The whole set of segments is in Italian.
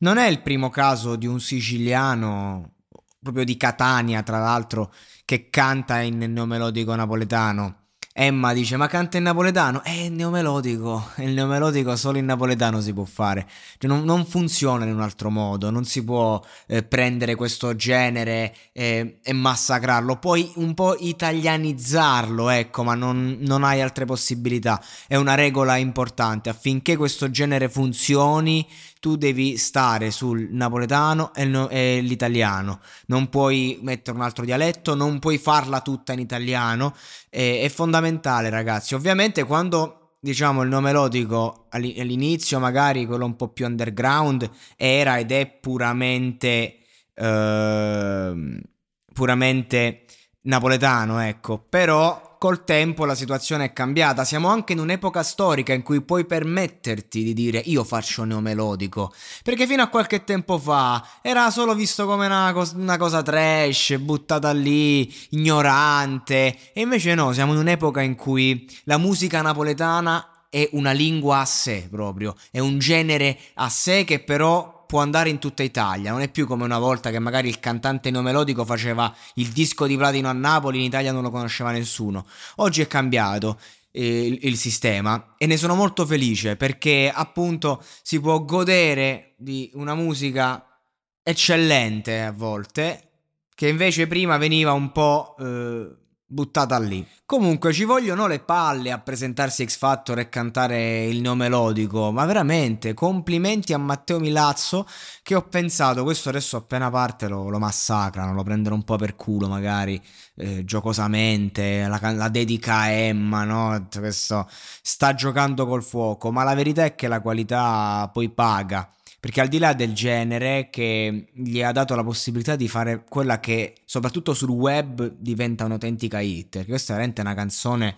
Non è il primo caso di un siciliano, proprio di Catania tra l'altro, che canta in neomelodico napoletano. Emma dice: Ma canta in napoletano? È il neomelodico. Il neomelodico solo in napoletano si può fare. Cioè, non, non, funziona in un altro modo. Non si può eh, prendere questo genere eh, e massacrarlo. Puoi un po' italianizzarlo, ecco, ma non, non hai altre possibilità. È una regola importante. Affinché questo genere funzioni, tu devi stare sul napoletano e, no, e, l'italiano. Non puoi mettere un altro dialetto, non puoi farla tutta in italiano. E, è fondamentale, ragazzi. Ovviamente, quando diciamo il nome melodico all'inizio, magari quello un po' più underground, era ed è puramente. Uh, puramente napoletano, ecco. Però col tempo la situazione è cambiata. Siamo anche in un'epoca storica in cui puoi permetterti di dire io faccio neomelodico. Perché fino a qualche tempo fa era solo visto come una, cos- una cosa trash, buttata lì, ignorante. E invece no, siamo in un'epoca in cui la musica napoletana è una lingua a sé proprio, è un genere a sé che però può andare in tutta Italia, non è più come una volta che magari il cantante neomelodico faceva il disco di platino a Napoli, in Italia non lo conosceva nessuno. Oggi è cambiato eh, il, il sistema e ne sono molto felice perché appunto si può godere di una musica eccellente a volte che invece prima veniva un po' eh, buttata lì. Comunque ci vogliono le palle a presentarsi X Factor e cantare il nome melodico, ma veramente complimenti a Matteo Milazzo che ho pensato, questo adesso appena parte lo, lo massacrano, lo prendono un po' per culo magari eh, giocosamente, la, la, dedica a Emma, no? Questo sta giocando col fuoco, ma la verità è che la qualità poi paga perché al di là del genere che gli ha dato la possibilità di fare quella che soprattutto sul web diventa un'autentica hit, perché questa è veramente una canzone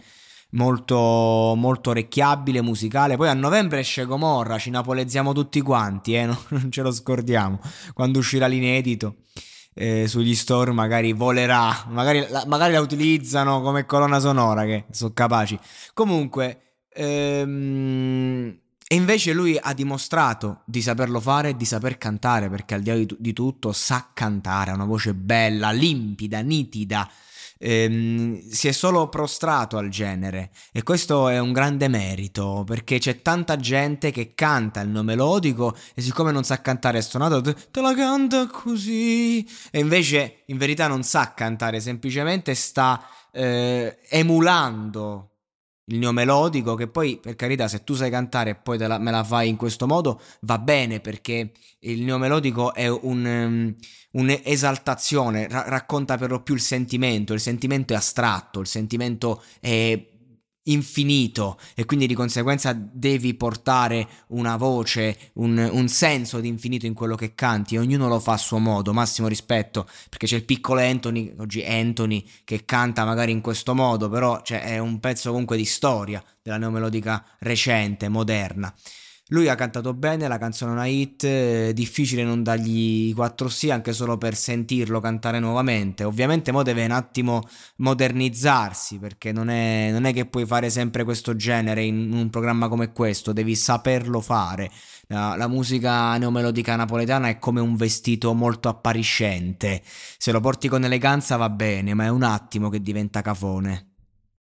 molto, molto orecchiabile, musicale. Poi a novembre esce Gomorra, ci napoleggiamo tutti quanti, eh? non, non ce lo scordiamo, quando uscirà l'inedito. Eh, sugli store magari volerà, magari la, magari la utilizzano come colonna sonora che sono capaci. Comunque, ehm, e invece lui ha dimostrato di saperlo fare e di saper cantare, perché al di là di, di tutto sa cantare, ha una voce bella, limpida, nitida. Ehm, si è solo prostrato al genere e questo è un grande merito perché c'è tanta gente che canta il nome melodico e siccome non sa cantare è stonato te la canta così e invece in verità non sa cantare semplicemente sta eh, emulando il neomelodico, che poi per carità se tu sai cantare e poi la, me la fai in questo modo va bene perché il neomelodico è un, um, un'esaltazione, ra- racconta per lo più il sentimento, il sentimento è astratto, il sentimento è infinito e quindi di conseguenza devi portare una voce, un, un, senso di infinito in quello che canti. Ognuno lo fa a suo modo, massimo rispetto perché c'è il piccolo Anthony, oggi Anthony che canta magari in questo modo però cioè, è un pezzo comunque di storia della neomelodica recente, moderna Lui ha cantato bene, la canzone è una hit, è difficile non dargli i 4 sì anche solo per sentirlo cantare nuovamente. Ovviamente mo deve un attimo modernizzarsi perché non è, non è che puoi fare sempre questo genere in un programma come questo, devi saperlo fare. La, la musica neomelodica napoletana è come un vestito molto appariscente, se lo porti con eleganza va bene, ma è un attimo che diventa cafone.